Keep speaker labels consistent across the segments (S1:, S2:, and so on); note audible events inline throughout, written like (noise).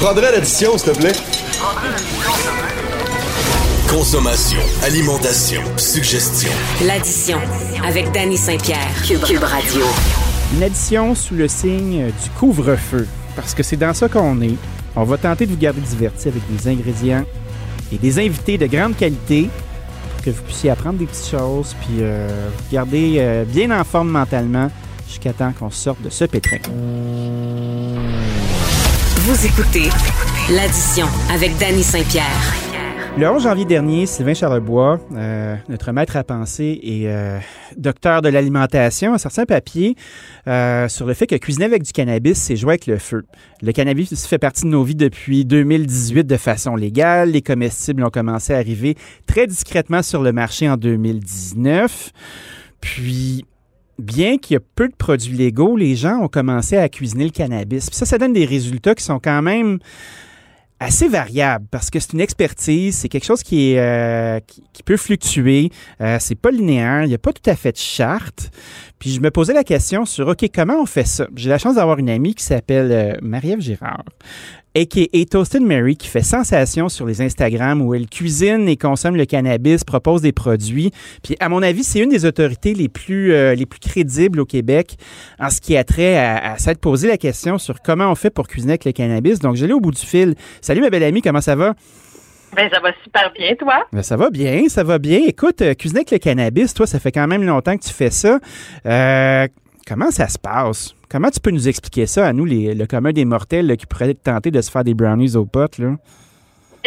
S1: prendrais l'addition, s'il te plaît.
S2: Consommation, alimentation, suggestion.
S3: L'addition avec Danny Saint-Pierre, Cube, Cube Radio.
S4: Une addition sous le signe du couvre-feu, parce que c'est dans ça qu'on est. On va tenter de vous garder divertis avec des ingrédients et des invités de grande qualité pour que vous puissiez apprendre des petites choses puis euh, vous garder euh, bien en forme mentalement jusqu'à temps qu'on sorte de ce pétrin.
S3: Vous écoutez l'addition avec Danny Saint-Pierre.
S4: Le 11 janvier dernier, Sylvain Charlebois, euh, notre maître à penser et euh, docteur de l'alimentation, a sorti un papier euh, sur le fait que cuisiner avec du cannabis, c'est jouer avec le feu. Le cannabis fait partie de nos vies depuis 2018 de façon légale. Les comestibles ont commencé à arriver très discrètement sur le marché en 2019. Puis, bien qu'il y ait peu de produits légaux, les gens ont commencé à cuisiner le cannabis. Ça, ça donne des résultats qui sont quand même assez variable parce que c'est une expertise, c'est quelque chose qui euh, peut fluctuer, euh, c'est pas linéaire, il n'y a pas tout à fait de charte. Puis je me posais la question sur OK, comment on fait ça? J'ai la chance d'avoir une amie qui s'appelle euh, Marie-Ève Girard a.k.a. Toasted Mary, qui fait sensation sur les Instagram où elle cuisine et consomme le cannabis, propose des produits. Puis, à mon avis, c'est une des autorités les plus, euh, les plus crédibles au Québec en ce qui a trait à, à s'être posé la question sur comment on fait pour cuisiner avec le cannabis. Donc, je l'ai au bout du fil. Salut, ma belle amie, comment ça va?
S5: Ben, ça va super bien, toi?
S4: Ben, ça va bien, ça va bien. Écoute, euh, cuisiner avec le cannabis, toi, ça fait quand même longtemps que tu fais ça. Euh, comment ça se passe? Comment tu peux nous expliquer ça à nous, les, le commun des mortels qui pourraient tenter de se faire des brownies au pot? Là?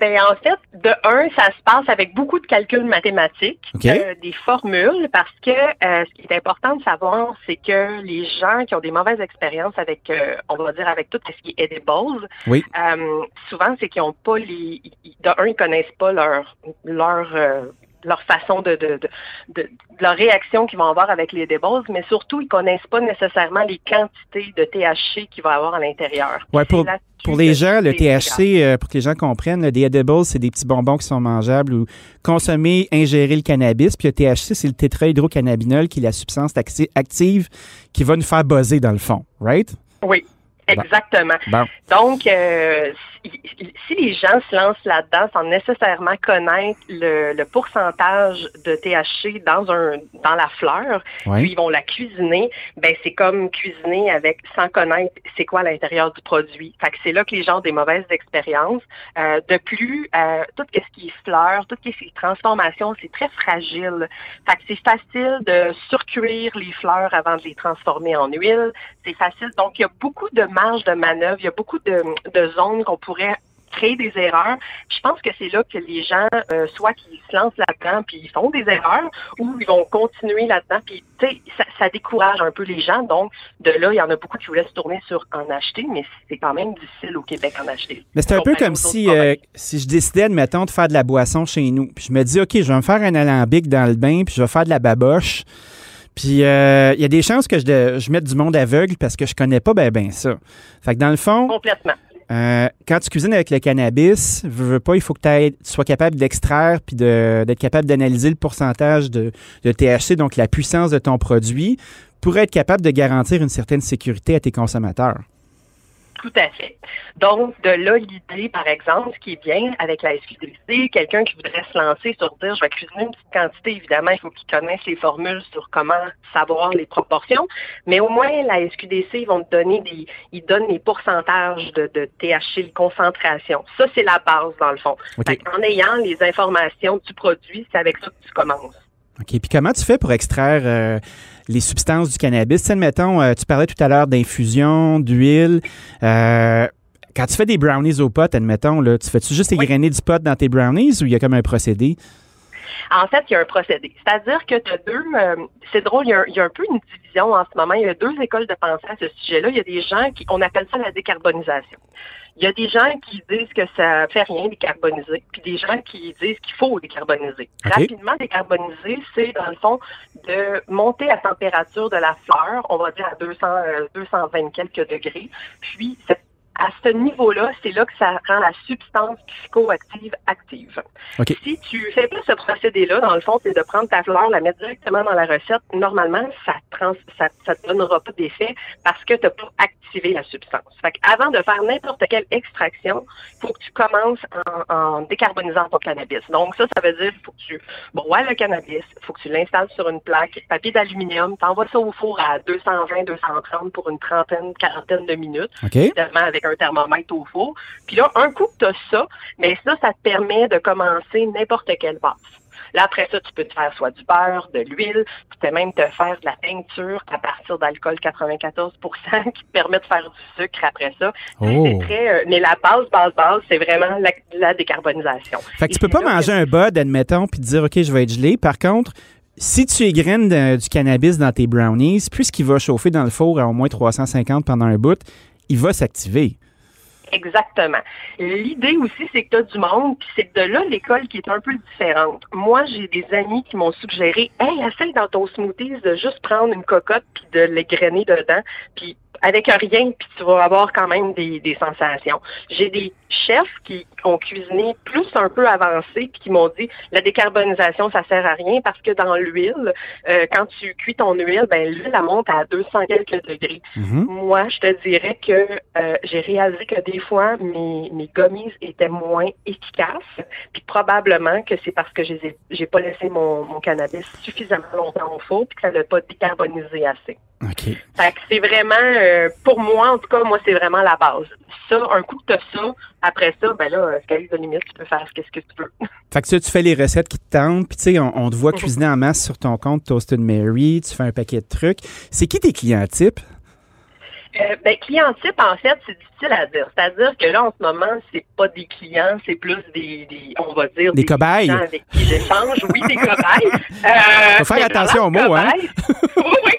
S5: Ben, en fait, de un, ça se passe avec beaucoup de calculs mathématiques, euh, des formules, parce que euh, ce qui est important de savoir, c'est que les gens qui ont des mauvaises expériences avec, euh, on va dire, avec tout ce qui est edibles,
S4: oui.
S5: souvent, c'est qu'ils n'ont pas les... De un, ils connaissent pas leur, leur leur façon de, de, de, de, leur réaction qu'ils vont avoir avec les débats, mais surtout, ils connaissent pas nécessairement les quantités de THC qu'il va avoir à l'intérieur.
S4: Ouais, pour, pour les gens, le THC, euh, pour que les gens comprennent, le edibles, c'est des petits bonbons qui sont mangeables ou consommer, ingérer le cannabis. Puis le THC, c'est le tétrahydrocannabinol qui est la substance active qui va nous faire buzzer dans le fond, right?
S5: Oui. Exactement. Donc, euh, si, les gens se lancent là-dedans sans nécessairement connaître le, pourcentage de THC dans un dans la fleur, puis ils vont la cuisiner, ben c'est comme cuisiner avec sans connaître c'est quoi l'intérieur du produit. Fait que c'est là que les gens ont des mauvaises expériences. Euh, de plus, euh, tout ce qui est fleur, tout ce qui est transformations, c'est très fragile. Fait que c'est facile de surcuire les fleurs avant de les transformer en huile. C'est facile. Donc, il y a beaucoup de marge de manœuvre, il y a beaucoup de, de zones qu'on pourrait créer des erreurs. je pense que c'est là que les gens, euh, soit qu'ils se lancent là-dedans puis ils font des erreurs, ou ils vont continuer là-dedans. Puis, tu sais, ça, ça, décourage un peu les gens. Donc, de là, il y en a beaucoup qui voulaient se tourner sur en acheter, mais c'est quand même difficile au Québec en acheter.
S4: Mais c'est un peu comme si, euh, si je décidais, admettons, de faire de la boisson chez nous. Puis je me dis, OK, je vais me faire un alambic dans le bain, puis je vais faire de la baboche. Puis euh, il y a des chances que je, je mette du monde aveugle parce que je connais pas bien ben ça. Fait que dans le fond.
S5: Complètement.
S4: Euh, quand tu cuisines avec le cannabis, veux, pas, il faut que tu sois capable d'extraire puis d'être capable d'analyser le pourcentage de, THC, donc la puissance de ton produit, pour être capable de garantir une certaine sécurité à tes consommateurs.
S5: Tout à fait. Donc, de là, l'idée, par exemple, ce qui est bien avec la SQDC, quelqu'un qui voudrait se lancer sur dire, je vais cuisiner une petite quantité, évidemment, il faut qu'il connaisse les formules sur comment savoir les proportions, mais au moins, la SQDC, ils vont te donner des, ils donnent les pourcentages de, de THC, les concentrations. Ça, c'est la base, dans le fond. En ayant les informations du produit, c'est avec ça que tu commences.
S4: OK. Puis comment tu fais pour extraire euh, les substances du cannabis? Admettons, euh, tu parlais tout à l'heure d'infusion, d'huile. Euh, quand tu fais des brownies au pot, admettons, là, tu fais-tu juste égrener du pot dans tes brownies ou il y a comme un procédé?
S5: En fait, il y a un procédé. C'est-à-dire que tu as deux. c'est drôle, il y, a, il y, a, un peu une division en ce moment. Il y a deux écoles de pensée à ce sujet-là. Il y a des gens qui. On appelle ça la décarbonisation. Il y a des gens qui disent que ça fait rien décarboniser, puis des gens qui disent qu'il faut décarboniser. Rapidement décarboniser, c'est dans le fond de monter la température de la fleur, on va dire à 200, 220 euh, quelques degrés, puis à ce niveau-là, c'est là que ça rend la substance psychoactive active. Si tu fais pas ce procédé-là, dans le fond, c'est de prendre ta fleur, la mettre directement dans la recette. Normalement, ça trans, ça, ça te donnera pas d'effet parce que tu n'as pas activé la substance. Fait avant de faire n'importe quelle extraction, il faut que tu commences en, en, décarbonisant ton cannabis. Donc ça, ça veut dire faut que tu broies le cannabis, il faut que tu l'installes sur une plaque, papier d'aluminium, t'envoies ça au four à 220, 230 pour une trentaine, quarantaine de minutes. Évidemment, avec un thermomètre au four. Puis là, un coup que tu as ça, mais ça, ça te permet de commencer n'importe quelle base. Là, après ça, tu peux te faire soit du beurre, de l'huile, tu peux même te faire de la teinture à partir d'alcool 94% qui te permet de faire du sucre après ça. Oh. Très, euh, mais la base, base, base, c'est vraiment la, décarbonisation.
S4: Fait que tu peux pas manger un bud, admettons, puis te dire, OK, je vais être gelé. Par contre, si tu égrènes du cannabis dans tes brownies, puisqu'il va chauffer dans le four à au moins 350 pendant un bout, il va s'activer.
S5: Exactement. L'idée aussi, c'est que tu as du monde, puis c'est de là l'école qui est un peu différente. Moi, j'ai des amis qui m'ont suggéré Hey, essaye dans ton smoothie de juste prendre une cocotte puis de l'égrainer dedans, puis avec rien, puis tu vas avoir quand même des, des sensations. J'ai des chefs qui ont cuisiné plus un peu avancé, puis qui m'ont dit la décarbonisation, ça sert à rien parce que dans l'huile, euh, quand tu cuis ton huile, ben l'huile elle monte à 200 quelques degrés. Mm-hmm. Moi, je te dirais que euh, j'ai réalisé que des fois mes mes gommises étaient moins efficaces, puis probablement que c'est parce que j'ai pas laissé mon, mon cannabis suffisamment longtemps au four, puis que ça n'a pas décarbonisé assez.
S4: OK.
S5: c'est vraiment, euh, pour moi, en tout cas, moi, c'est vraiment la base. Ça, un coup que tu as ça, après ça, ben là, ce de limite, tu peux faire ce que tu veux. (laughs)
S4: Fait que ça, tu fais les recettes qui te tentent, puis tu sais, on, te voit mhm. cuisiner en masse sur ton compte Toasted Mary, tu fais un paquet de trucs. C'est qui tes clients types?
S5: Euh, ben, client type, en fait, c'est difficile à dire. C'est-à-dire que là, en ce moment, c'est pas des clients, c'est plus des, des, on va dire,
S4: des, cobayes.
S5: avec qui j'échange. Oui, des cobayes. (laughs)
S4: Euh, Faut faire attention aux mots, hein? (laughs)
S5: oui, oui.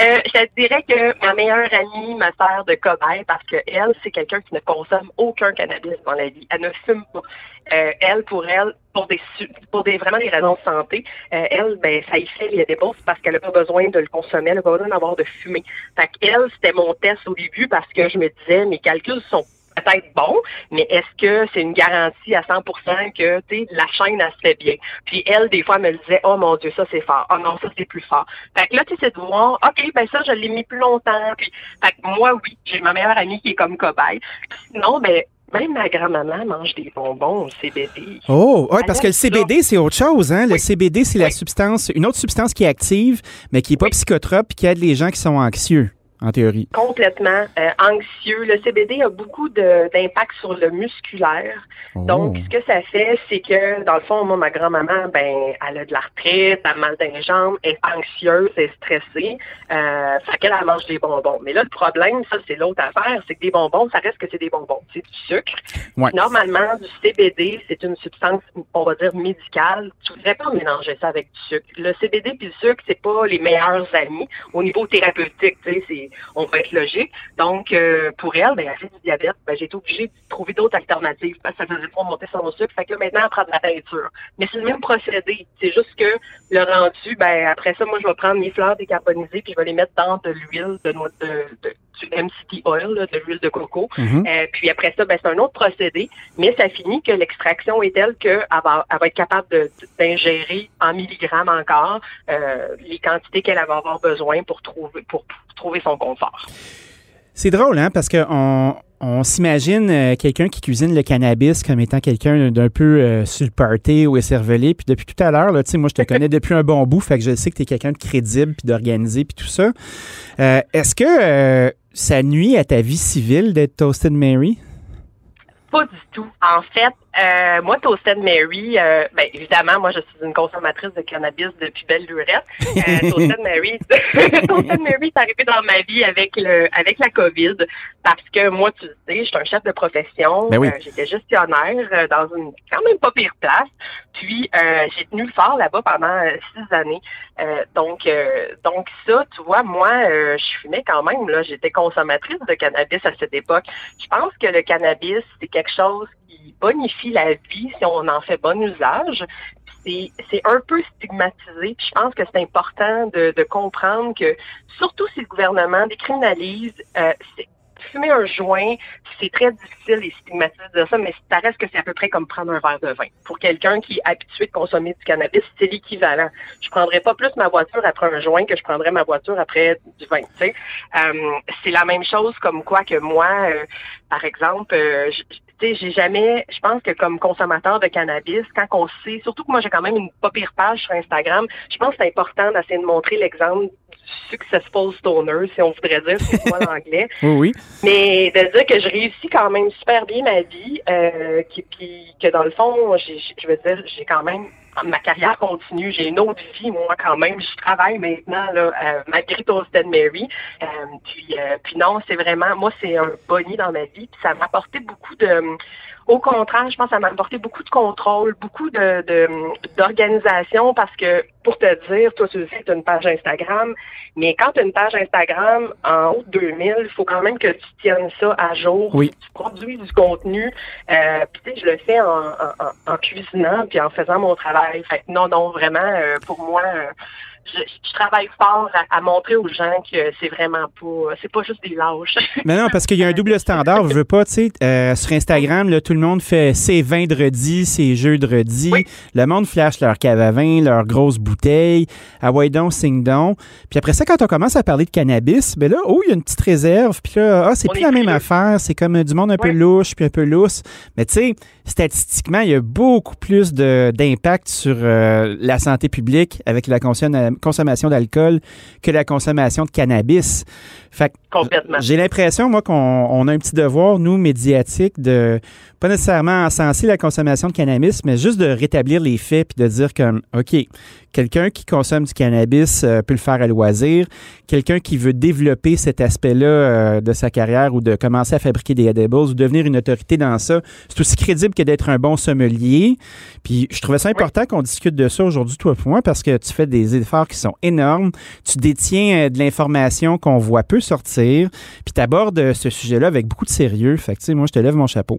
S5: Euh, je te dirais que ma meilleure amie me sert de cobaye parce que elle, c'est quelqu'un qui ne consomme aucun cannabis dans la vie. Elle ne fume pas. Euh, elle, pour elle, pour des pour des vraiment des raisons de santé, euh, elle, ben ça y fait les dépenses parce qu'elle n'a pas besoin de le consommer, elle n'a pas besoin d'avoir de fumée. Fait qu'elle, c'était mon test au début parce que je me disais mes calculs sont peut-être bons, mais est-ce que c'est une garantie à 100% que la chaîne elle se fait bien? Puis elle, des fois, elle me disait Oh mon Dieu, ça c'est fort. Oh non, ça c'est plus fort. Fait que là, tu sais, c'est de voir, OK, ben ça, je l'ai mis plus longtemps. Puis, fait que moi, oui, j'ai ma meilleure amie qui est comme cobaye. Sinon, ben même ma grand-maman mange des bonbons au CBD.
S4: Oh, oui, parce que le CBD, c'est autre chose. Hein? Le CBD, c'est la substance, une autre substance qui est active, mais qui n'est pas psychotrope et qui aide les gens qui sont anxieux en théorie.
S5: Complètement euh, anxieux. Le CBD a beaucoup d'impact sur le musculaire. Oh. Donc, ce que ça fait, c'est que, dans le fond, moi, ma grand-maman, ben, elle a de l'arthrite, elle a mal dans les jambes, elle est anxieuse, elle est stressée. Euh, fait qu'elle, elle mange des bonbons. Mais là, le problème, ça, c'est l'autre affaire, c'est que des bonbons, ça reste que c'est des bonbons. C'est du sucre. Normalement, du CBD, c'est une substance, on va dire, médicale. Tu ne voudrais pas mélanger ça avec du sucre. Le CBD puis le sucre, c'est pas les meilleurs amis. Au niveau thérapeutique, tu sais, c'est on va être logique. Donc, euh, pour elle, ben, elle fait du diabète. Ben, j'ai été obligée de trouver d'autres alternatives parce que ça faisait pas monter son sucre. Fait que maintenant, elle prend de la teinture. Mais c'est le même procédé. C'est juste que le rendu, ben, après ça, moi, je vais prendre mes fleurs décarbonisées puis je vais les mettre dans de l'huile de, noix de, de du MCT oil, de l'huile de coco. Mm-hmm. euh, puis après ça, ben, c'est un autre procédé, mais ça finit que l'extraction est telle qu'elle va, elle va être capable d'ingérer en milligrammes encore euh, les quantités qu'elle va avoir besoin pour trouver pour trouver son confort.
S4: C'est drôle, hein, parce qu'on on, s'imagine euh, quelqu'un qui cuisine le cannabis comme étant quelqu'un d'un peu euh, sur le party ou écervelé. Puis depuis tout à l'heure, là, moi, je te connais (laughs) depuis un bon bout, fait que je sais que tu es quelqu'un de crédible puis d'organisé puis tout ça. Euh, est-ce que ça nuit à ta vie civile d'être Toasted Mary?
S5: Pas du tout. En fait, euh, moi, Toasted Mary, euh, ben, évidemment, moi, je suis une consommatrice de cannabis depuis belle lurette. Euh, (laughs) Toasted Mary, (laughs) Toasted Mary est arrivé dans ma vie avec le, avec la COVID parce que moi, tu sais, je suis un chef de profession.
S4: Ben
S5: j'étais gestionnaire dans une quand même pas pire place. Puis, j'ai tenu fort là-bas pendant six années. donc, donc ça, tu vois, moi, je fumais quand même. Là, j'étais consommatrice de cannabis à cette époque. Je pense que le cannabis, c'est quelque chose qui bonifie la vie si on en fait bon usage. C'est un peu stigmatisé. je pense que c'est important de, comprendre que, surtout si le gouvernement décriminalise, euh, fumer un joint, c'est très difficile et stigmatisé de dire ça, mais ça reste que c'est à peu près comme prendre un verre de vin. Pour quelqu'un qui est habitué de consommer du cannabis, c'est l'équivalent. Je prendrais pas plus ma voiture après un joint que je prendrais ma voiture après du vin. Euh, c'est la même chose comme quoi que moi, euh, par exemple, euh, j'ai jamais, je pense que comme consommateur de cannabis, quand on sait, surtout que moi j'ai quand même une pas pire page sur Instagram, je pense que c'est important d'essayer de montrer l'exemple du successful stoner, si on voudrait dire, c'est moi (laughs) l'anglais.
S4: oui, oui.
S5: Mais de dire que je réussis quand même super bien ma vie, euh, puis que dans le fond, je veux dire, j'ai quand même ma carrière continue, j'ai une autre vie, moi, quand même. Je travaille maintenant, là, euh, malgré Toasted Mary. Euh, puis, euh, puis non, c'est vraiment, moi, c'est un boni dans ma vie. Puis ça m'a apporté beaucoup de, au contraire, je pense que ça m'a apporté beaucoup de contrôle, beaucoup de, d'organisation parce que, pour te dire, toi, tu sais, tu as une page Instagram, mais quand tu as une page Instagram en août 2000, il faut quand même que tu tiennes ça à jour.
S4: Oui.
S5: Tu produis du contenu. Euh, puis, tu sais, je le fais en, en, cuisinant puis en faisant mon travail. Fait non, non, vraiment, euh, pour moi, euh, je, travaille fort à, montrer aux gens que c'est vraiment pas, c'est pas juste des lâches. (laughs)
S4: Mais non, parce qu'il y a un double standard. Je veux pas, tu sais, euh, sur Instagram, là, tout le monde fait c'est vendredi, c'est jeudi. Le monde flash leur cave à vin, leur grosse bouteille. Ah ouais, donc, signe donc. Puis après ça, quand on commence à parler de cannabis, ben là, oh, il y a une petite réserve. Puis là, ah, c'est plus la même affaire. C'est comme du monde un peu louche, puis un peu lousse. Mais tu sais, statistiquement, il y a beaucoup plus d'impact sur euh, la santé publique avec la consommation d'alcool que la consommation de cannabis.
S5: Fait
S4: j'ai l'impression, moi, qu'on a un petit devoir, nous, médiatiques, de pas nécessairement encenser la consommation de cannabis, mais juste de rétablir les faits puis de dire comme, OK, quelqu'un qui consomme du cannabis euh, peut le faire à loisir. Quelqu'un qui veut développer cet aspect-là euh, de sa carrière ou de commencer à fabriquer des edibles ou devenir une autorité dans ça, c'est aussi crédible que d'être un bon sommelier. Puis je trouvais ça important qu'on discute de ça aujourd'hui, toi et moi, parce que tu fais des efforts qui sont énormes. Tu détiens euh, de l'information qu'on voit peu sortir. Puis tu abordes ce sujet-là avec beaucoup de sérieux. Fait que, tu sais, moi, je te lève mon chapeau.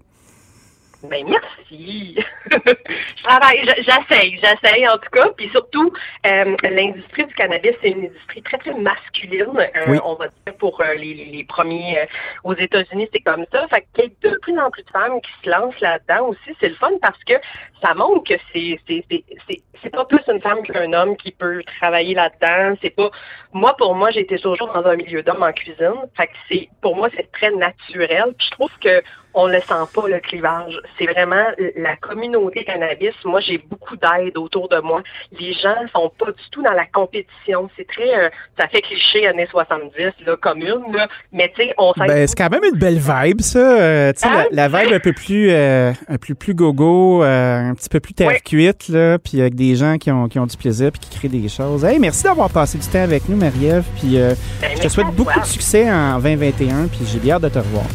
S5: Ben merci. (laughs) je travaille, j'essaye, j'essaye en tout cas. Puis surtout, euh, l'industrie du cannabis, c'est une industrie très très masculine. Euh, on va dire pour euh, les, les, premiers aux États-Unis, c'est comme ça. Fait qu'il y a de plus en plus de femmes qui se lancent là-dedans aussi. C'est le fun parce que ça montre que c'est c'est c'est c'est pas plus une femme qu'un homme qui peut travailler là-dedans. C'est pas moi pour moi été toujours dans un milieu d'hommes en cuisine. Fait que c'est pour moi c'est très naturel. Puis je trouve que on ne sent pas le clivage. C'est vraiment la communauté cannabis. Moi, j'ai beaucoup d'aide autour de moi. Les gens sont pas du tout dans la compétition. C'est très, euh, ça fait cliché années 70, là, commune, là. Mais tu sais, on
S4: ben, c'est quand même une belle vibe, ça. Euh, tu sais, la, hein? vibe un peu plus, euh, un peu plus gogo, un petit peu plus terre cuite, là, puis avec des gens qui ont, qui ont du plaisir puis qui créent des choses. Hey, merci d'avoir passé du temps avec nous, Marie-Ève. Puis ben, je te souhaite beaucoup de succès en 2021, puis j'ai bien hâte de te revoir.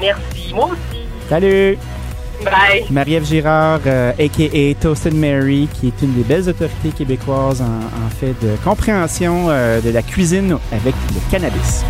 S5: Merci. Moi aussi.
S4: Salut.
S5: Bye.
S4: Marie-Ève Girard, a.k.a. Euh, Toasted Mary, qui est une des belles autorités québécoises en, fait de compréhension euh, de la cuisine avec le cannabis.